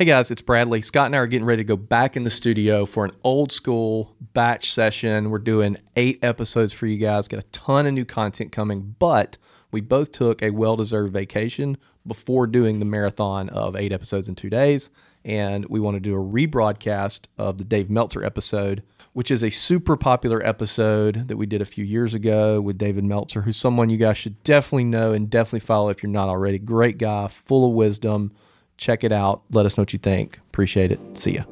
Hey guys, it's Bradley. Scott and I are getting ready to go back in the studio for an old school batch session. We're doing eight episodes for you guys, got a ton of new content coming, but we both took a well deserved vacation before doing the marathon of eight episodes in two days. And we want to do a rebroadcast of the Dave Meltzer episode, which is a super popular episode that we did a few years ago with David Meltzer, who's someone you guys should definitely know and definitely follow if you're not already. Great guy, full of wisdom Check it out. Let us know what you think. Appreciate it. See ya.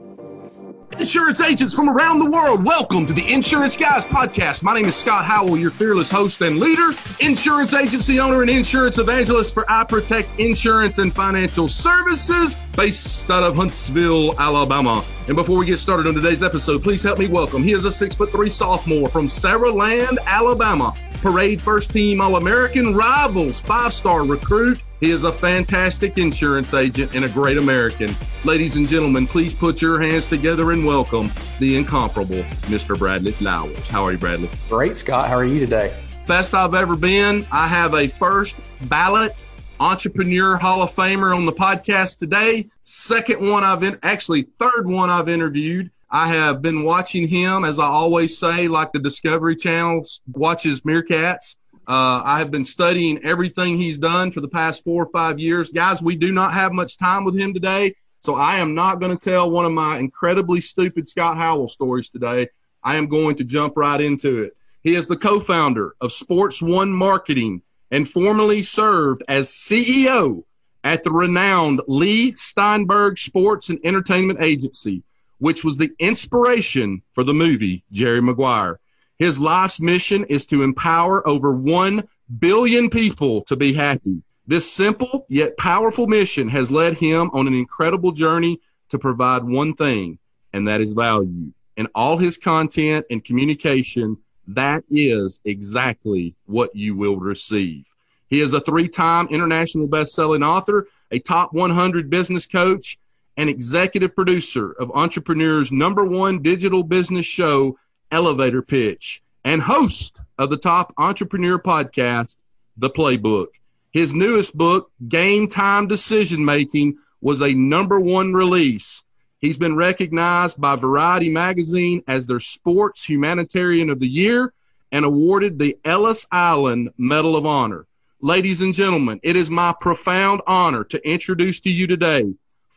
Insurance agents from around the world, welcome to the Insurance Guys podcast. My name is Scott Howell, your fearless host and leader, insurance agency owner and insurance evangelist for I Protect Insurance and Financial Services, based out of Huntsville, Alabama. And before we get started on today's episode, please help me welcome. He is a six foot three sophomore from Saraland, Alabama. Parade first team All American rivals, five star recruit. He is a fantastic insurance agent and a great American. Ladies and gentlemen, please put your hands together and welcome the incomparable Mr. Bradley Flowers. How are you, Bradley? Great, Scott. How are you today? Best I've ever been. I have a first ballot entrepreneur Hall of Famer on the podcast today. Second one I've in, actually third one I've interviewed. I have been watching him, as I always say, like the Discovery Channel watches meerkats. Uh, I have been studying everything he's done for the past four or five years. Guys, we do not have much time with him today, so I am not going to tell one of my incredibly stupid Scott Howell stories today. I am going to jump right into it. He is the co founder of Sports One Marketing and formerly served as CEO at the renowned Leigh Steinberg Sports and Entertainment Agency which was the inspiration for the movie Jerry Maguire. His life's mission is to empower over 1 billion people to be happy. This simple yet powerful mission has led him on an incredible journey to provide one thing, and that is value. In all his content and communication, that is exactly what you will receive. He is a three time international best-selling author, a top 100 business coach, and executive producer of Entrepreneur's number one digital business show, Elevator Pitch, and host of the top entrepreneur podcast, The Playbook. His newest book, Game Time Decision Making, was a number one release. He's been recognized by Variety Magazine as their Sports Humanitarian of the Year and awarded the Ellis Island Medal of Honor. Ladies and gentlemen, it is my profound honor to introduce to you today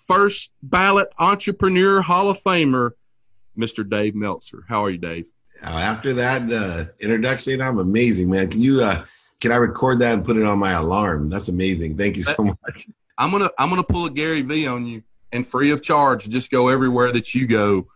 first ballot entrepreneur Hall of Famer, Mr. Dave Meltzer. How are you, Dave? Uh, after that uh, introduction, I'm amazing, man. Can you uh, can I record that and put it on my alarm? That's amazing. Thank you so much. I'm gonna I'm gonna pull a Gary V on you and free of charge, just go everywhere that you go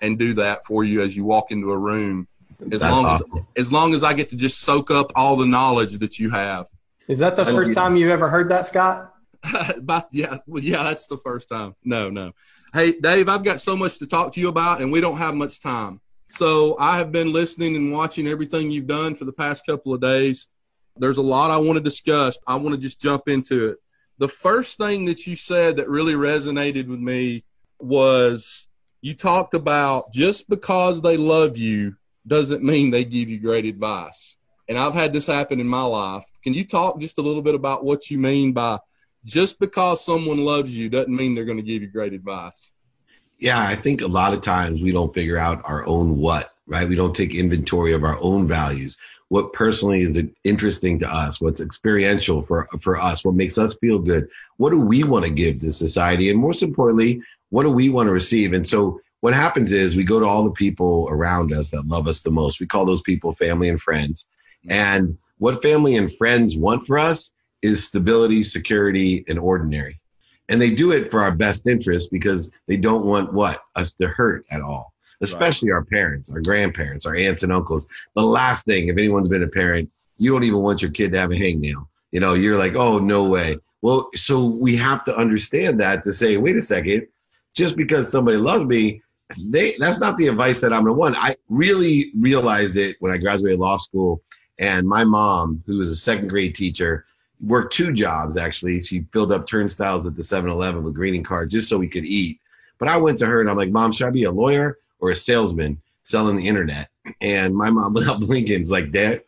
and do that for you as you walk into a room. As That's long awesome. as as long as I get to just soak up all the knowledge that you have. Is that the first time you've ever heard that, Scott? but yeah, well, yeah, that's the first time. No, no. Hey, Dave, I've got so much to talk to you about, and we don't have much time. So I have been listening and watching everything you've done for the past couple of days. There's a lot I want to discuss. I want to just jump into it. The first thing that you said that really resonated with me was you talked about just because they love you doesn't mean they give you great advice. And I've had this happen in my life. Can you talk just a little bit about what you mean by just because someone loves you doesn't mean they're going to give you great advice. Yeah, I think a lot of times we don't figure out our own what, right? We don't take inventory of our own values. What personally is interesting to us, what's experiential for, for us, what makes us feel good. What do we want to give to society? And most importantly, what do we want to receive? And so what happens is we go to all the people around us that love us the most. We call those people family and friends. And what family and friends want for us is stability, security, and ordinary. And they do it for our best interest because they don't want what? Us to hurt at all, especially right. our parents, our grandparents, our aunts and uncles. The last thing, if anyone's been a parent, you don't even want your kid to have a hangnail. You know, you're like, oh, no way. Well, so we have to understand that to say, wait a second, just because somebody loves me, they that's not the advice that I'm gonna want. I really realized it when I graduated law school, and my mom, who was a second grade teacher, worked two jobs actually. She filled up turnstiles at the 7-Eleven with greeting cards just so we could eat. But I went to her and I'm like, Mom, should I be a lawyer or a salesman selling the internet? And my mom, without blinking, is like, Dad,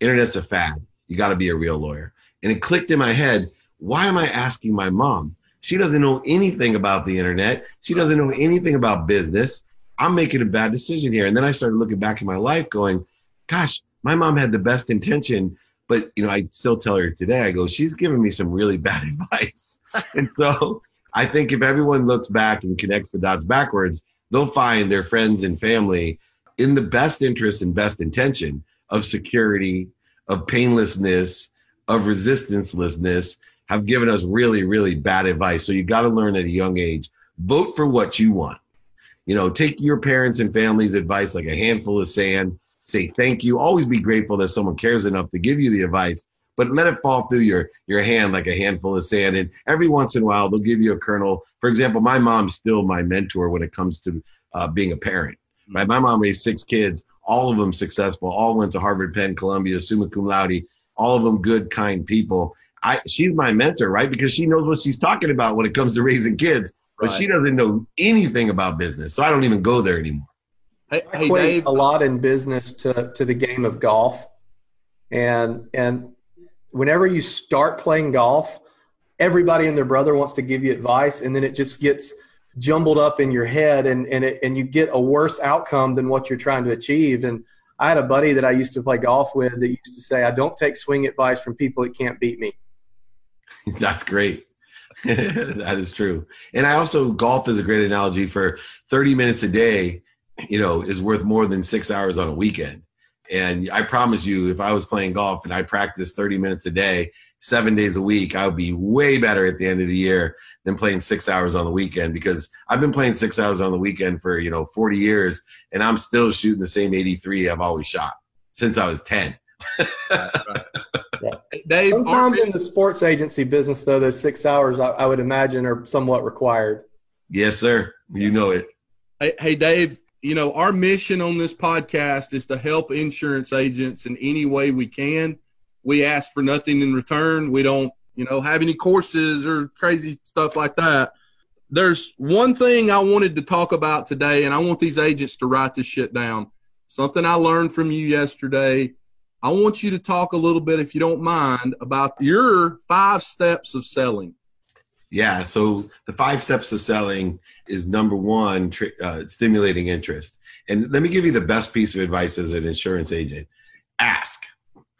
internet's a fad. You got to be a real lawyer. And it clicked in my head. Why am I asking my mom? She doesn't know anything about the internet. She doesn't know anything about business. I'm making a bad decision here. And then I started looking back in my life going, gosh, my mom had the best intention, but you know, I still tell her today, I go, she's giving me some really bad advice. and so I think if everyone looks back and connects the dots backwards, they'll find their friends and family in the best interest and best intention of security, of painlessness, of resistancelessness, have given us really, really bad advice. So you've got to learn at a young age. Vote for what you want. You know, take your parents and family's advice like a handful of sand. Say thank you. Always be grateful that someone cares enough to give you the advice, but let it fall through your your hand like a handful of sand. And every once in a while, they'll give you a kernel. For example, my mom's still my mentor when it comes to uh, being a parent. Right? My mom raised six kids, all of them successful, all went to Harvard, Penn, Columbia, summa cum laude, all of them good, kind people. I, she's my mentor, right? Because she knows what she's talking about when it comes to raising kids, but right. she doesn't know anything about business. So I don't even go there anymore. Hey, I hey, Dave. a lot in business to, to the game of golf. And, and whenever you start playing golf, everybody and their brother wants to give you advice. And then it just gets jumbled up in your head and, and, it, and you get a worse outcome than what you're trying to achieve. And I had a buddy that I used to play golf with that used to say, I don't take swing advice from people that can't beat me. That's great. that is true. And I also golf is a great analogy for 30 minutes a day, you know, is worth more than 6 hours on a weekend. And I promise you if I was playing golf and I practiced 30 minutes a day, 7 days a week, I would be way better at the end of the year than playing 6 hours on the weekend because I've been playing 6 hours on the weekend for, you know, 40 years and I'm still shooting the same 83 I've always shot since I was 10. right, right. Dave, Sometimes in the sports agency business, though, those six hours I, I, would imagine are somewhat required. Yes, sir. You know it. Hey, hey, Dave. You know our mission on this podcast is to help insurance agents in any way we can. We ask for nothing in return. We don't, you know, have any courses or crazy stuff like that. There's one thing I wanted to talk about today, and I want these agents to write this shit down. Something I learned from you yesterday I want you to talk a little bit, if you don't mind, about your five steps of selling. Yeah. So the five steps of selling is number one, uh, stimulating interest. And let me give you the best piece of advice as an insurance agent ask,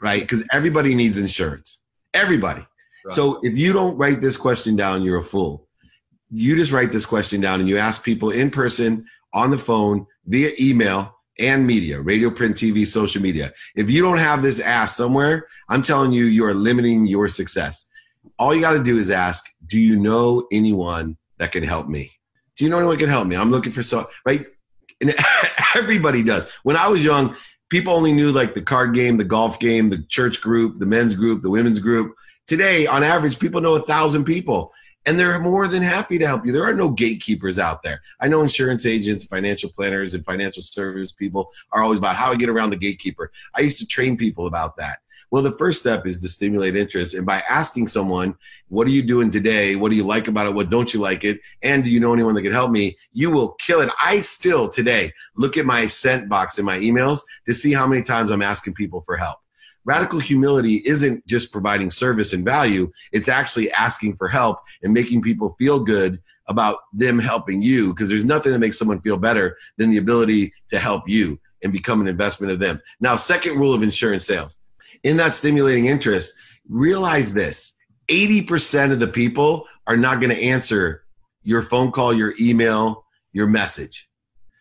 right? Because everybody needs insurance. Everybody. Right. So if you don't write this question down, you're a fool. You just write this question down and you ask people in person, on the phone, via email, and media, radio, print, TV, social media. If you don't have this ask somewhere, I'm telling you, you are limiting your success. All you got to do is ask, do you know anyone that can help me? Do you know anyone can help me? I'm looking for so right. And everybody does. When I was young, people only knew like the card game, the golf game, the church group, the men's group, the women's group. Today, on average, people know a thousand people and they're more than happy to help you. There are no gatekeepers out there. I know insurance agents, financial planners, and financial service people are always about how I get around the gatekeeper. I used to train people about that. Well, the first step is to stimulate interest. And by asking someone, what are you doing today? What do you like about it? What don't you like it? And do you know anyone that can help me? You will kill it. I still today look at my sent box in my emails to see how many times I'm asking people for help radical humility isn't just providing service and value, it's actually asking for help and making people feel good about them helping you because there's nothing that makes someone feel better than the ability to help you and become an investment of them. Now, second rule of insurance sales in that stimulating interest, realize this 80% of the people are not going to answer your phone call, your email, your message.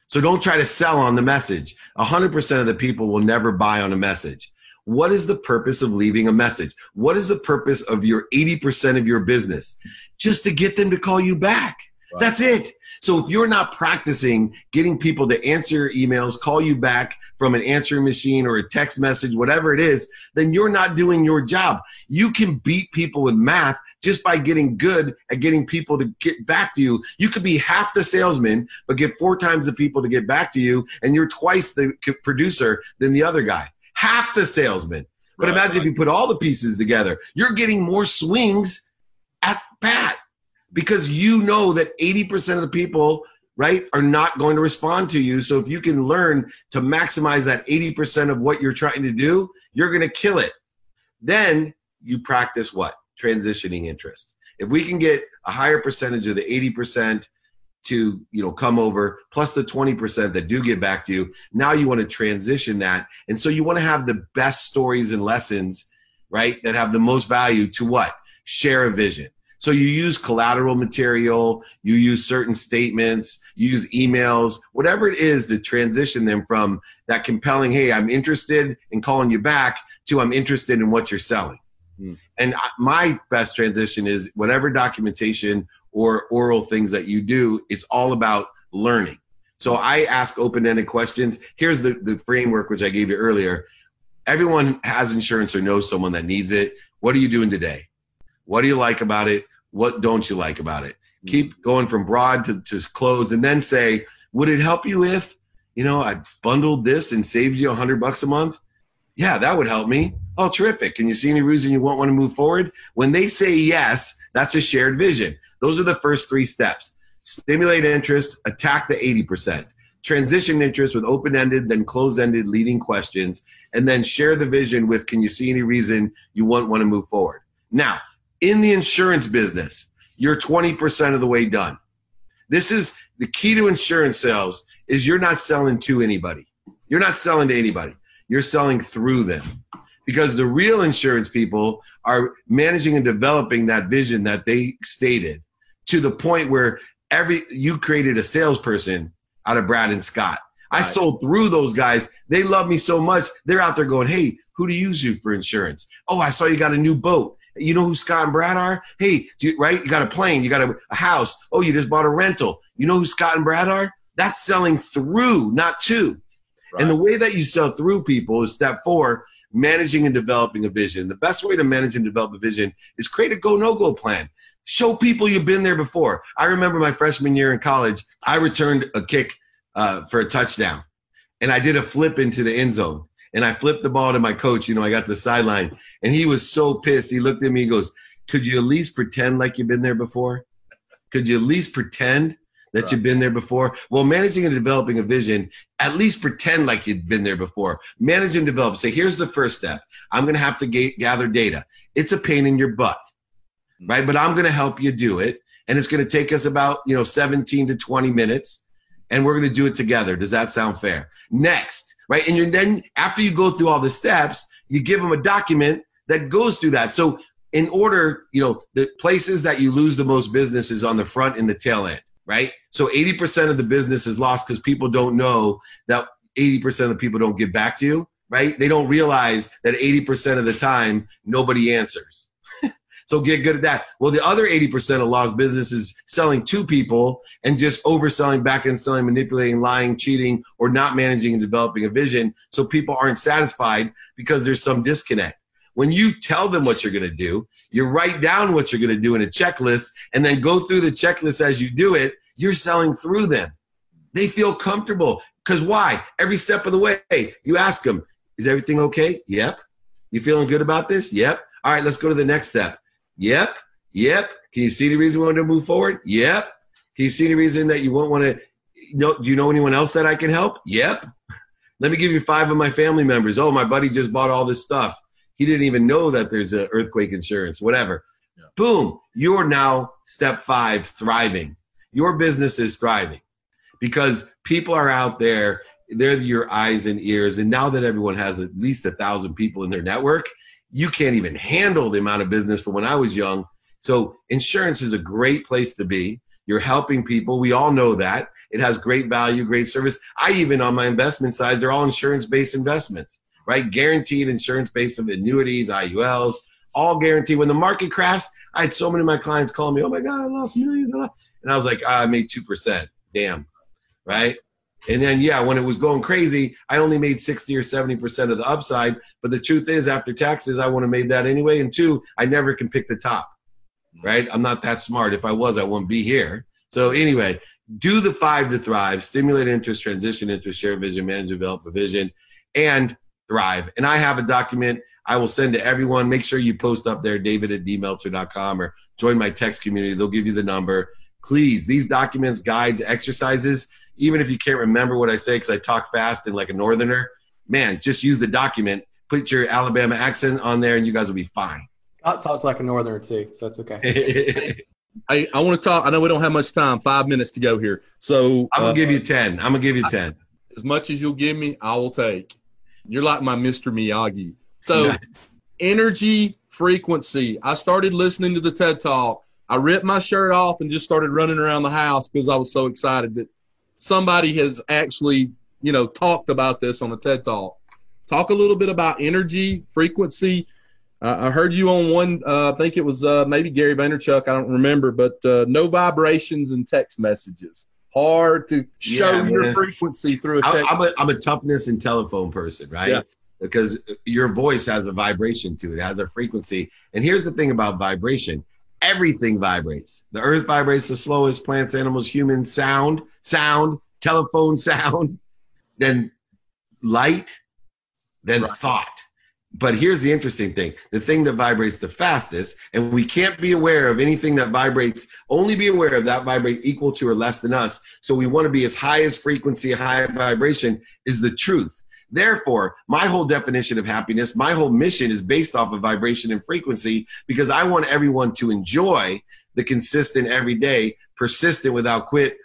So don't try to sell on the message. 100% of the people will never buy on a message. What is the purpose of leaving a message? What is the purpose of your 80% of your business? Just to get them to call you back. Right. That's it. So if you're not practicing getting people to answer your emails, call you back from an answering machine or a text message, whatever it is, then you're not doing your job. You can beat people with math just by getting good at getting people to get back to you. You could be half the salesman, but get four times the people to get back to you, and you're twice the producer than the other guy half the salesman. But right, imagine if you put all the pieces together, you're getting more swings at bat because you know that 80% of the people, right, are not going to respond to you. So if you can learn to maximize that 80% of what you're trying to do, you're going to kill it. Then you practice what? Transitioning interest. If we can get a higher percentage of the 80% to you know come over plus the 20% that do get back to you now you want to transition that and so you want to have the best stories and lessons right that have the most value to what share a vision so you use collateral material, you use certain statements, you use emails, whatever it is to transition them from that compelling, hey, I'm interested in calling you back to I'm interested in what you're selling. Mm. And my best transition is whatever documentation or oral things that you do, it's all about learning. So I ask open-ended questions. Here's the, the framework which I gave you earlier. Everyone has insurance or knows someone that needs it. What are you doing today? What do you like about it? What don't you like about it? Mm-hmm. Keep going from broad to, to close and then say, would it help you if, you know, I bundled this and saved you a hundred bucks a month? Yeah, that would help me. Oh, terrific. Can you see any reason you won't want to move forward? When they say yes, that's a shared vision. Those are the first three steps. Stimulate interest, attack the 80%. Transition interest with open ended, then closed ended leading questions, and then share the vision with can you see any reason you won't want to move forward? Now, in the insurance business, you're 20% of the way done. This is the key to insurance sales is you're not selling to anybody. You're not selling to anybody. You're selling through them. Because the real insurance people are managing and developing that vision that they stated to the point where every you created a salesperson out of Brad and Scott. I sold through those guys. They love me so much. They're out there going, "Hey, who do you use you for insurance? Oh, I saw you got a new boat. You know who Scott and Brad are? Hey, you, right? You got a plane, you got a, a house. Oh, you just bought a rental. You know who Scott and Brad are? That's selling through, not to. Right. And the way that you sell through people is step four, managing and developing a vision. The best way to manage and develop a vision is create a go no go plan. Show people you've been there before. I remember my freshman year in college, I returned a kick uh, for a touchdown, and I did a flip into the end zone and I flipped the ball to my coach. You know, I got the sideline, and he was so pissed. He looked at me he goes, "Could you at least pretend like you've been there before? Could you at least pretend that right. you've been there before?" Well, managing and developing a vision, at least pretend like you've been there before. Manage and develop. Say, here's the first step. I'm going to have to ga- gather data. It's a pain in your butt, mm-hmm. right? But I'm going to help you do it, and it's going to take us about you know 17 to 20 minutes, and we're going to do it together. Does that sound fair? Next right? And then after you go through all the steps, you give them a document that goes through that. So in order, you know, the places that you lose the most business is on the front and the tail end, right? So 80% of the business is lost because people don't know that 80% of people don't get back to you, right? They don't realize that 80% of the time nobody answers. So get good at that. Well, the other 80% of lost business is selling to people and just overselling, back and selling, manipulating, lying, cheating, or not managing and developing a vision. So people aren't satisfied because there's some disconnect. When you tell them what you're going to do, you write down what you're going to do in a checklist and then go through the checklist as you do it, you're selling through them. They feel comfortable. Because why? Every step of the way, you ask them, is everything okay? Yep. You feeling good about this? Yep. All right, let's go to the next step. Yep. Yep. Can you see the reason we want to move forward? Yep. Can you see the reason that you won't want to? know, do you know anyone else that I can help? Yep. Let me give you five of my family members. Oh, my buddy just bought all this stuff. He didn't even know that there's an earthquake insurance, whatever. Yeah. Boom. You're now step five, thriving. Your business is thriving because people are out there. They're your eyes and ears. And now that everyone has at least a thousand people in their network, you can't even handle the amount of business from when I was young. So insurance is a great place to be. You're helping people. We all know that. It has great value, great service. I even on my investment side, they're all insurance-based investments, right? Guaranteed insurance-based annuities, IULs, all guaranteed. When the market crashed, I had so many of my clients calling me, "Oh my God, I lost millions!" And I was like, ah, "I made two percent. Damn, right?" And then, yeah, when it was going crazy, I only made 60 or 70% of the upside. But the truth is, after taxes, I would have made that anyway. And two, I never can pick the top, right? I'm not that smart. If I was, I wouldn't be here. So, anyway, do the five to thrive stimulate interest, transition interest, share vision, manage, develop a vision, and thrive. And I have a document I will send to everyone. Make sure you post up there, david at dmeltzer.com or join my text community. They'll give you the number. Please, these documents, guides, exercises, even if you can't remember what I say because I talk fast and like a northerner, man, just use the document, put your Alabama accent on there, and you guys will be fine. I talk like a northerner too, so that's okay. Hey, I want to talk. I know we don't have much time. Five minutes to go here. So I'm gonna uh, give you ten. I'm gonna give you ten. as much as you'll give me, I will take. You're like my Mr. Miyagi. So, Nice. energy frequency. I started listening to the TED Talk. I ripped my shirt off and just started running around the house because I was so excited that somebody has actually, you know, talked about this on a TED Talk. Talk a little bit about energy frequency. Uh, I heard you on one. Uh, I think it was uh, maybe Gary Vaynerchuk. I don't remember, but uh, no vibrations and text messages. Hard to show Yeah, your frequency through a I- text. I'm a, I'm a toughness and telephone person, right? Yeah. Because your voice has a vibration to it, it has a frequency. And here's the thing about vibration everything vibrates. The earth vibrates the slowest, plants, animals, humans, sound, sound, telephone sound, then light, then Right. thought. But here's the interesting thing the thing that vibrates the fastest, and we can't be aware of anything that vibrates, only be aware of that vibrate equal to or less than us. So we want to be as high as frequency, high vibration is the truth. Therefore, my whole definition of happiness, my whole mission is based off of vibration and frequency because I want everyone to enjoy the consistent, everyday, persistent without quit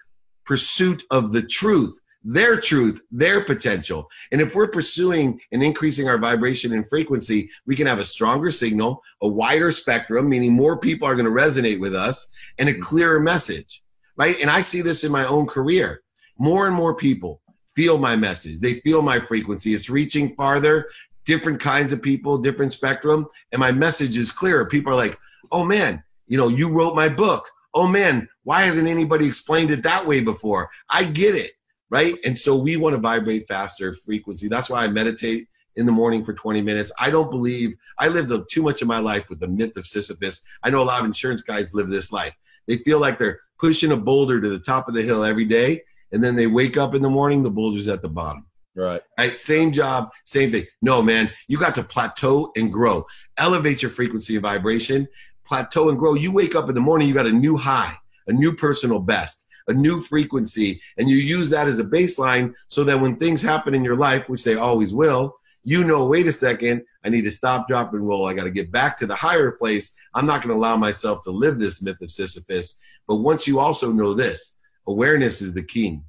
pursuit of the truth, their truth, their potential. And if we're pursuing and increasing our vibration and frequency, we can have a stronger signal, a wider spectrum, meaning more people are going to resonate with us, and a mm-hmm. clearer message, right? And I see this in my own career. More and more people feel my message, they feel my frequency. It's reaching farther, different kinds of people, different spectrum, and my message is clearer. People are like, oh man, you know, you wrote my book. Oh man, why hasn't anybody explained it that way before? I get it right? And so we want to vibrate faster frequency. That's why I meditate in the morning for 20 minutes. I don't believe I lived too much of my life with the myth of Sisyphus. I know a lot of insurance guys live this life. They feel like they're pushing a boulder to the top of the hill every day, and then they wake up in the morning, the boulder's at the bottom. right. Right? Same job, same thing. No, man, you got to plateau and grow. Elevate your frequency of vibration, plateau and grow. You wake up in the morning, you got a new high, a new personal best, a new frequency, and you use that as a baseline so that when things happen in your life, which they always will, you know, wait a second, I need to stop, drop, and roll. I got to get back to the higher place. I'm not going to allow myself to live this myth of Sisyphus. But once you also know this, awareness is the key.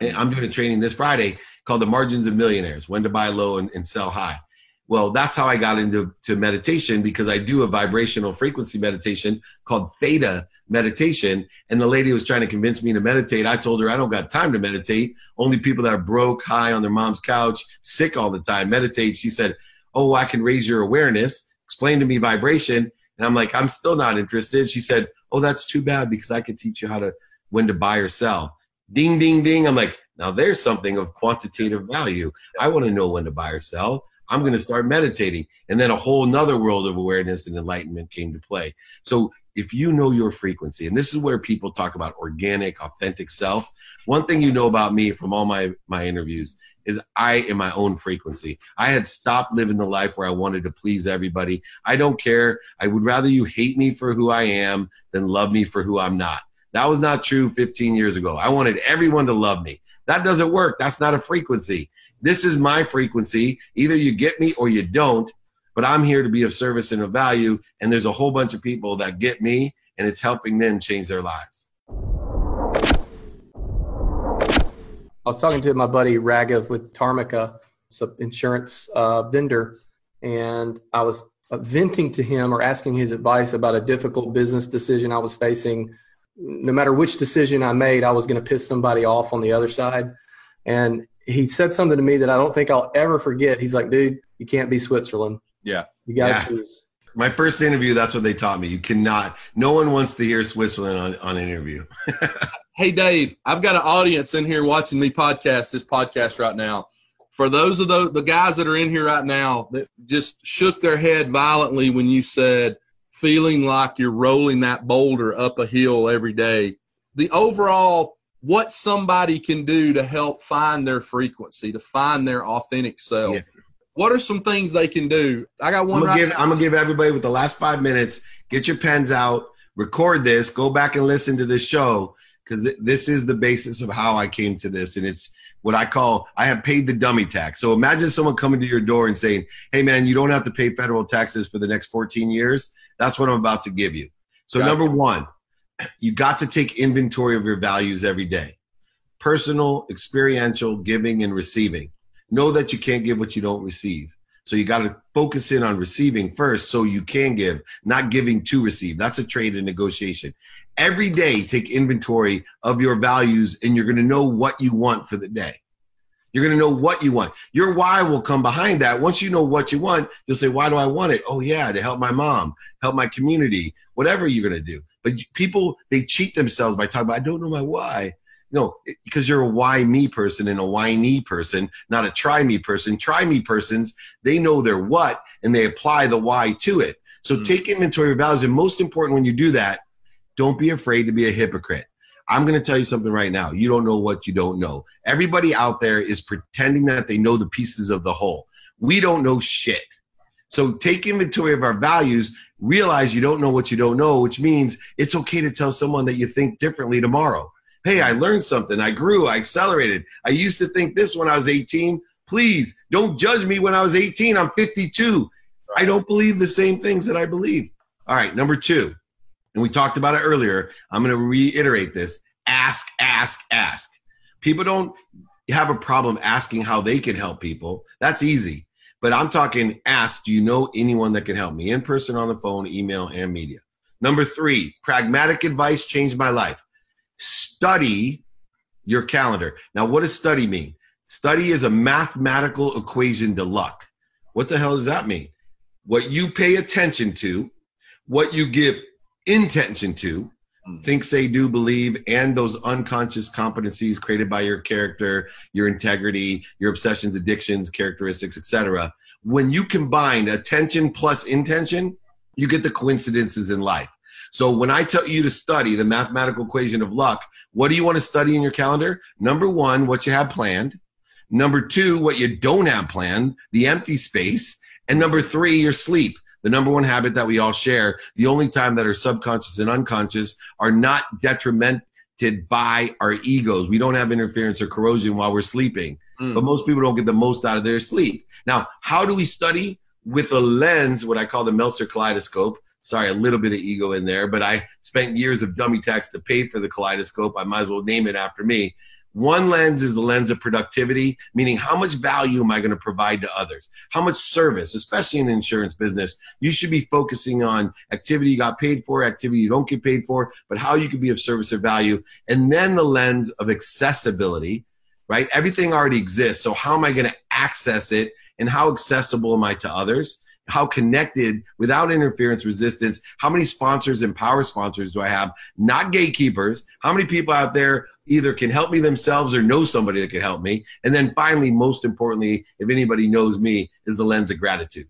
And I'm doing a training this Friday called the margins of millionaires when to buy low and, and sell high. Well that's how i got into to meditation because i do a vibrational frequency meditation called theta meditation. And the lady was trying to convince me to meditate. I told her i don't got time to meditate. Only people that are broke high on their mom's couch sick all the time meditate. She said oh i can raise your awareness. Explain to me vibration. And i'm like i'm still not interested. She said oh that's too bad because i could teach you how to when to buy or sell. Ding ding ding. I'm like now there's something of quantitative value. I want to know when to buy or sell. I'm going to start meditating. And then a whole nother world of awareness and enlightenment came to play. So if you know your frequency and this is where people talk about organic authentic self one thing you know about me from all my my interviews is i am my own frequency. I had stopped living the life where i wanted to please everybody. I don't care. I would rather you hate me for who i am than love me for who i'm not that was not true 15 years ago. I wanted everyone to love me. That doesn't work. That's not a frequency. This is my frequency. Either you get me or you don't but i'm here to be of service and of value and there's a whole bunch of people that get me and it's helping them change their lives. I was talking to my buddy Raghav with Tarmica, it's an insurance uh, vendor, and I was venting to him or asking his advice about a difficult business decision I was facing. No matter which decision I made, I was going to piss somebody off on the other side. And he said something to me that I don't think I'll ever forget. He's like, dude, you can't be Switzerland. Yeah. You got to Yeah. choose. my first interview that's what they taught me you cannot no one wants to hear switzerland on, on an interview Hey, Dave, I've got an audience in here watching me podcast this podcast right now. For those of the, the guys that are in here right now that just shook their head violently when you said feeling like you're rolling that boulder up a hill every day, the overall what somebody can do to help find their frequency, to find their authentic self. Yeah. What are some things they can do? I got I'm one gonna, right give. I'm gonna give everybody with the last five minutes get your pens out record this go back and listen to this show because th- this is the basis of how i came to this and it's what i call i have paid the dummy tax so imagine someone coming to your door and saying hey man you don't have to pay federal taxes for the next 14 years that's what i'm about to give you so Got number one you got to take inventory of your values every day personal, experiential, giving, and receiving. Know that you can't give what you don't receive. So you got to focus in on receiving first so you can give, not giving to receive. That's a trade and negotiation. Every day, take inventory of your values and you're going to know what you want for the day. You're going to know what you want. Your why will come behind that. Once you know what you want, you'll say, Why do I want it? Oh, yeah, to help my mom, help my community, whatever you're going to do. But people, they cheat themselves by talking about, I don't know my why. No, because you're a why me person and a why me person, not a try me person. Try me persons, they know their what and they apply the why to it. So mm-hmm. take inventory of values. And most important, when you do that, don't be afraid to be a hypocrite. I'm going to tell you something right now. You don't know what you don't know. Everybody out there is pretending that they know the pieces of the whole. We don't know shit. So take inventory of our values, realize you don't know what you don't know, which means it's okay to tell someone that you think differently tomorrow. Hey, I learned something. I grew. I accelerated. I used to think this when I was 18. Please don't judge me when I was 18. I'm 52. I don't believe the same things that I believe. All right, number two, and we talked about it earlier. I'm going to reiterate this ask, ask, ask. People don't have a problem asking how they can help people. That's easy. But I'm talking ask, do you know anyone that can help me in person, on the phone, email, and media? Number three, pragmatic advice changed my life study your calendar. Now, what does study mean? Study is a mathematical equation to luck. What the hell does that mean? What you pay attention to, what you give intention to, mm-hmm. think, say, do, believe, and those unconscious competencies created by your character, your integrity, your obsessions, addictions, characteristics, etc. When you combine attention plus intention, you get the coincidences in life. So when I tell you to study the mathematical equation of luck, what do you want to study in your calendar? Number one, what you have planned. Number two, what you don't have planned, the empty space. And number three, your sleep. The number one habit that we all share, the only time that our subconscious and unconscious are not detrimented by our egos. We don't have interference or corrosion while we're sleeping. Mm. But most people don't get the most out of their sleep. Now, how do we study? With a lens, what I call the Meltzer kaleidoscope, Sorry, a little bit of ego in there, but I spent years of dummy tax to pay for the kaleidoscope. I might as well name it after me. One lens is the lens of productivity, meaning how much value am I going to provide to others? How much service, especially in the insurance business, you should be focusing on activity you got paid for, activity you don't get paid for, but how you can be of service or value. And then the lens of accessibility, right? Everything already exists. So how am I going to access it and how accessible am I to others? how connected without interference resistance how many sponsors and power sponsors do i have not gatekeepers how many people out there either can help me themselves or know somebody that can help me and then finally most importantly if anybody knows me is the lens of gratitude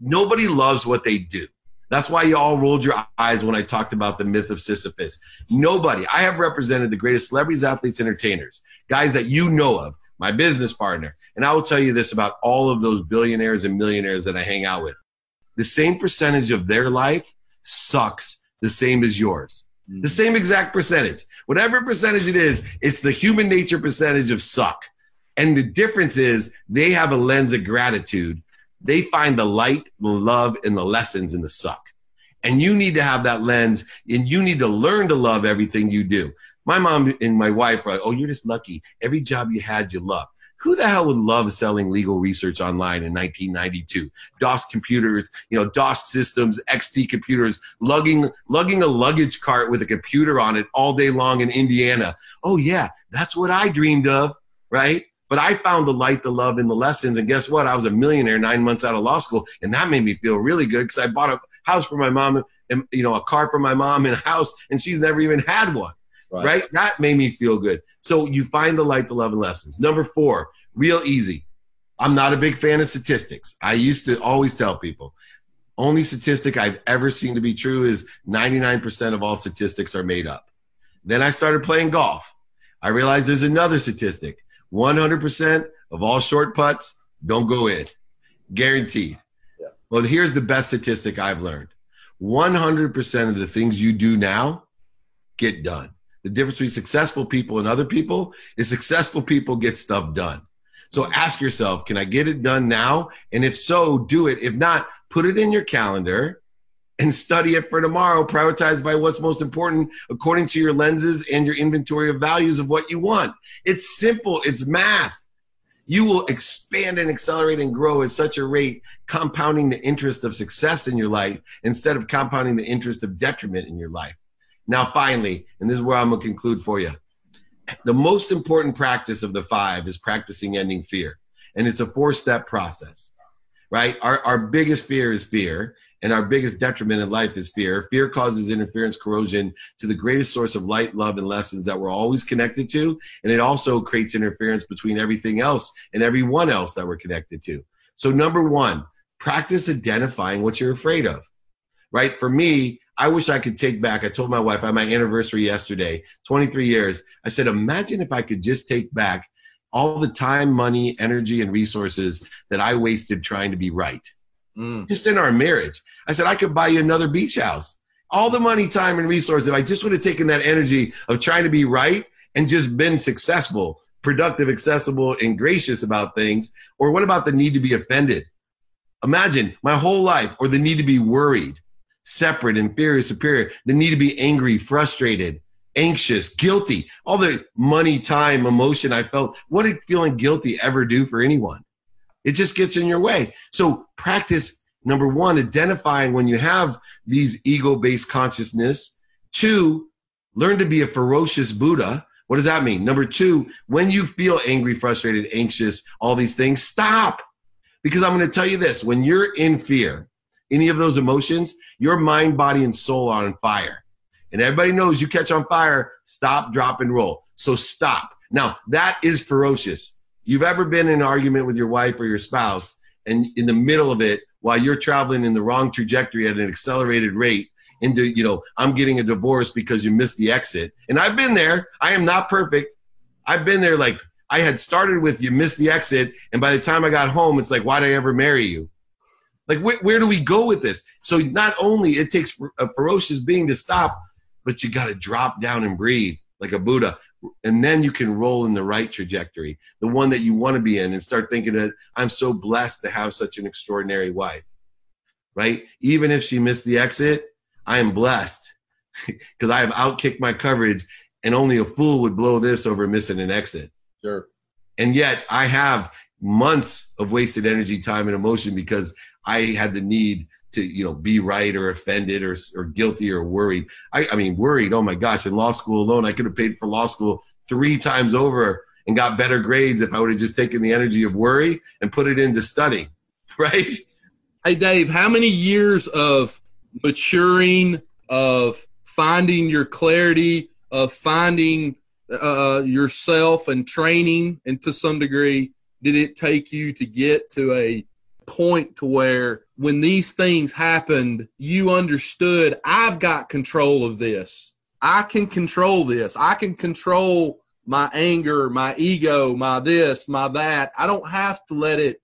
nobody loves what they do that's why you all rolled your eyes when I talked about the myth of Sisyphus. Nobody. I have represented the greatest celebrities, athletes, entertainers, guys that you know of, my business partner, and I will tell you this about all of those billionaires and millionaires that I hang out with. The same percentage of their life sucks the same as yours. The mm. same exact percentage. Whatever percentage it is, it's the human nature percentage of suck. And the difference is they have a lens of gratitude. They find the light, the love, and the lessons in the suck. And you need to have that lens and you need to learn to love everything you do. My mom and my wife are like, oh, you're just lucky. Every job you had, you loved. Who the hell would love selling legal research online in 1992? DOS computers, you know, DOS systems, XT computers, lugging lugging a luggage cart with a computer on it all day long in Indiana. Oh yeah, that's what I dreamed of, right? But I found the light, the love, and the lessons. And guess what? I was a millionaire nine months out of law school, and that made me feel really good because I bought a house for my mom, and you know, a car for my mom, and a house, and she's never even had one. Right. right. That made me feel good. So you find the light, the love, and lessons. Number four, real easy. I'm not a big fan of statistics. I used to always tell people only statistic I've ever seen to be true is 99% of all statistics are made up. Then I started playing golf. I realized there's another statistic 100% of all short putts don't go in. Guaranteed. Yeah. Well, here's the best statistic I've learned 100% of the things you do now get done. The difference between successful people and other people is successful people get stuff done. So mm-hmm. ask yourself, can I get it done now? And if so, do it. If not, put it in your calendar and study it for tomorrow, prioritized by what's most important according to your lenses and your inventory of values of what you want. It's simple, it's math. You will expand and accelerate and grow at such a rate, compounding the interest of success in your life instead of compounding the interest of detriment in your life. Now, finally, and this is where I'm going to conclude for you the most important practice of the five is practicing ending fear. And it's a four step process, right? Our, our biggest fear is fear. And our biggest detriment in life is fear. Fear causes interference, corrosion to the greatest source of light, love, and lessons that we're always connected to. And it also creates interference between everything else and everyone else that we're connected to. So, number one, practice identifying what you're afraid of, right? For me, I wish I could take back. I told my wife on my anniversary yesterday, 23 years. I said, imagine if I could just take back all the time, money, energy, and resources that I wasted trying to be right mm. just in our marriage. I said, I could buy you another beach house. All the money, time, and resources. If I just would have taken that energy of trying to be right and just been successful, productive, accessible, and gracious about things. Or what about the need to be offended? Imagine my whole life, or the need to be worried, separate, inferior, superior, the need to be angry, frustrated, anxious, guilty, all the money, time, emotion I felt. What did feeling guilty ever do for anyone? It just gets in your way. So practice number one, identifying when you have these ego based consciousness. Two, learn to be a ferocious Buddha. What does that mean? Number two, when you feel angry, frustrated, anxious, all these things, stop. Because I'm going to tell you this when you're in fear, any of those emotions, your mind, body, and soul are on fire. And everybody knows you catch on fire, stop, drop, and roll. So stop. Now, that is ferocious you've ever been in an argument with your wife or your spouse and in the middle of it while you're traveling in the wrong trajectory at an accelerated rate into you know i'm getting a divorce because you missed the exit and i've been there i am not perfect i've been there like i had started with you missed the exit and by the time i got home it's like why did i ever marry you like wh- where do we go with this so not only it takes a uh, ferocious being to stop but you got to drop down and breathe like a buddha and then you can roll in the right trajectory, the one that you want to be in, and start thinking that I'm so blessed to have such an extraordinary wife, right? Even if she missed the exit, I am blessed because I have outkicked my coverage, and only a fool would blow this over missing an exit. Sure. And yet I have months of wasted energy, time, and emotion because I had the need to you know be right or offended or or guilty or worried. I, I mean worried. Oh my gosh! In law school alone, I could have paid for law school three times over and got better grades if I would have just taken the energy of worry and put it into study. Right? Hey Dave, how many years of maturing, of finding your clarity, of finding uh, yourself and training, and to some degree, did it take you to get to a point to where when these things happened, you understood I've got control of this. I can control this. I can control my anger, my ego, my this, my that. I don't have to let it,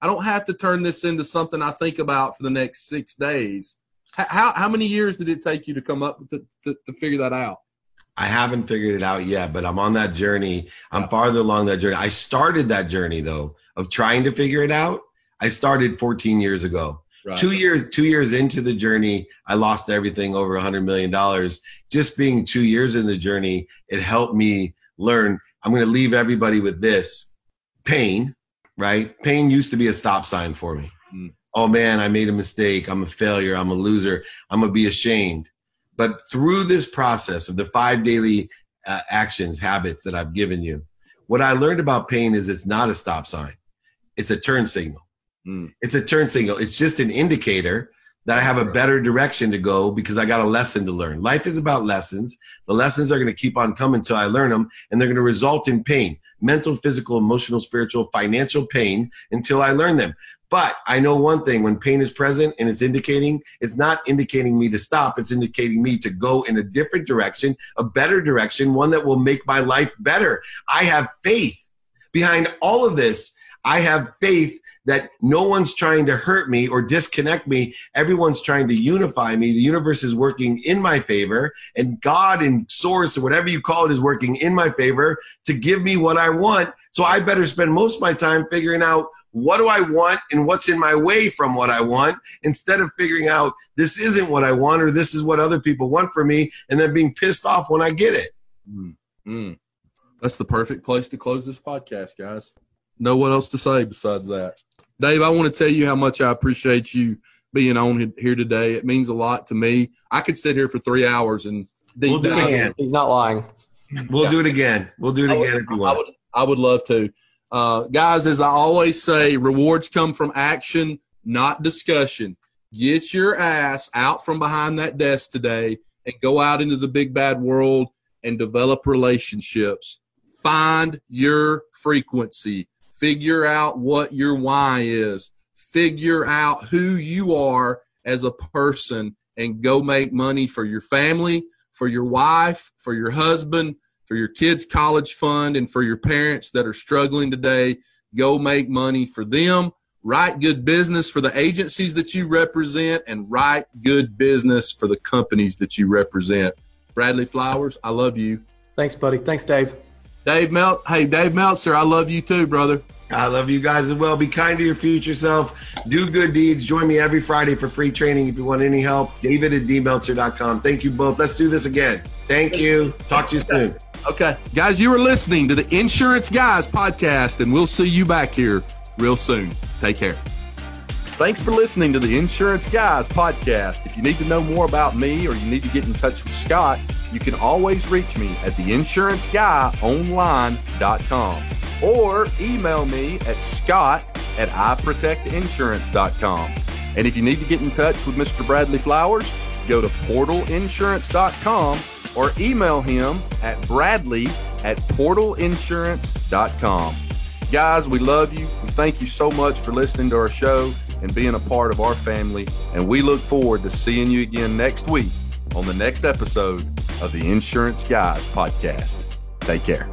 I don't have to turn this into something I think about for the next six days. How, how many years did it take you to come up to, to, to figure that out? I haven't figured it out yet, but I'm on that journey. I'm farther along that journey. I started that journey though of trying to figure it out I started 14 years ago. Right. Two years, two years into the journey, I lost everything over a hundred million dollars. Just being two years in the journey, it helped me learn. I'm going to leave everybody with this pain, right? Pain used to be a stop sign for me. Mm. Oh man, I made a mistake. I'm a failure. I'm a loser. I'm going to be ashamed. But through this process of the five daily uh, actions, habits that I've given you, what I learned about pain is it's not a stop sign. It's a turn signal. Mm. It's a turn signal. It's just an indicator that I have a better direction to go because I got a lesson to learn. Life is about lessons. The lessons are going to keep on coming until I learn them, and they're going to result in pain mental, physical, emotional, spiritual, financial pain until I learn them. But I know one thing when pain is present and it's indicating, it's not indicating me to stop, it's indicating me to go in a different direction, a better direction, one that will make my life better. I have faith behind all of this. I have faith that no one's trying to hurt me or disconnect me. Everyone's trying to unify me. The universe is working in my favor, and God and source or whatever you call it is working in my favor to give me what I want. So I better spend most of my time figuring out what do I want and what's in my way from what I want instead of figuring out this isn't what I want or this is what other people want for me and then being pissed off when I get it. Mm, mm. That's the perfect place to close this podcast, guys. No what else to say besides that. Dave, I want to tell you how much I appreciate you being on here today. It means a lot to me. I could sit here for three hours and we'll do it again. He's not lying. We'll yeah. do it again. We'll do it again if you want. I would, I would love to. Uh, guys, as I always say, rewards come from action, not discussion. Get your ass out from behind that desk today and go out into the big bad world and develop relationships. Find your frequency. Figure out what your why is. Figure out who you are as a person and go make money for your family, for your wife, for your husband, for your kids' college fund, and for your parents that are struggling today. Go make money for them. Write good business for the agencies that you represent, and write good business for the companies that you represent. Bradley Flowers, I love you. Thanks, buddy. Thanks, Dave. Dave Melt. Hey, Dave Meltzer, I love you too, brother. I love you guys as well. Be kind to your future self. Do good deeds. Join me every Friday for free training if you want any help. David at dmeltzer.com. Thank you both. Let's do this again. Thank you. Talk to you soon. Okay. Guys, you are listening to the Insurance Guys podcast, and we'll see you back here real soon. Take care. Thanks for listening to the Insurance Guys podcast. If you need to know more about me or you need to get in touch with Scott, you can always reach me at theinsuranceguyonline.com or email me at scott at iprotectinsurance.com. And if you need to get in touch with Mr. Bradley Flowers, go to portalinsurance.com or email him at bradley at portalinsurance.com. Guys, we love you. We thank you so much for listening to our show and being a part of our family. And we look forward to seeing you again next week on the next episode of the Insurance Guys podcast. Take care.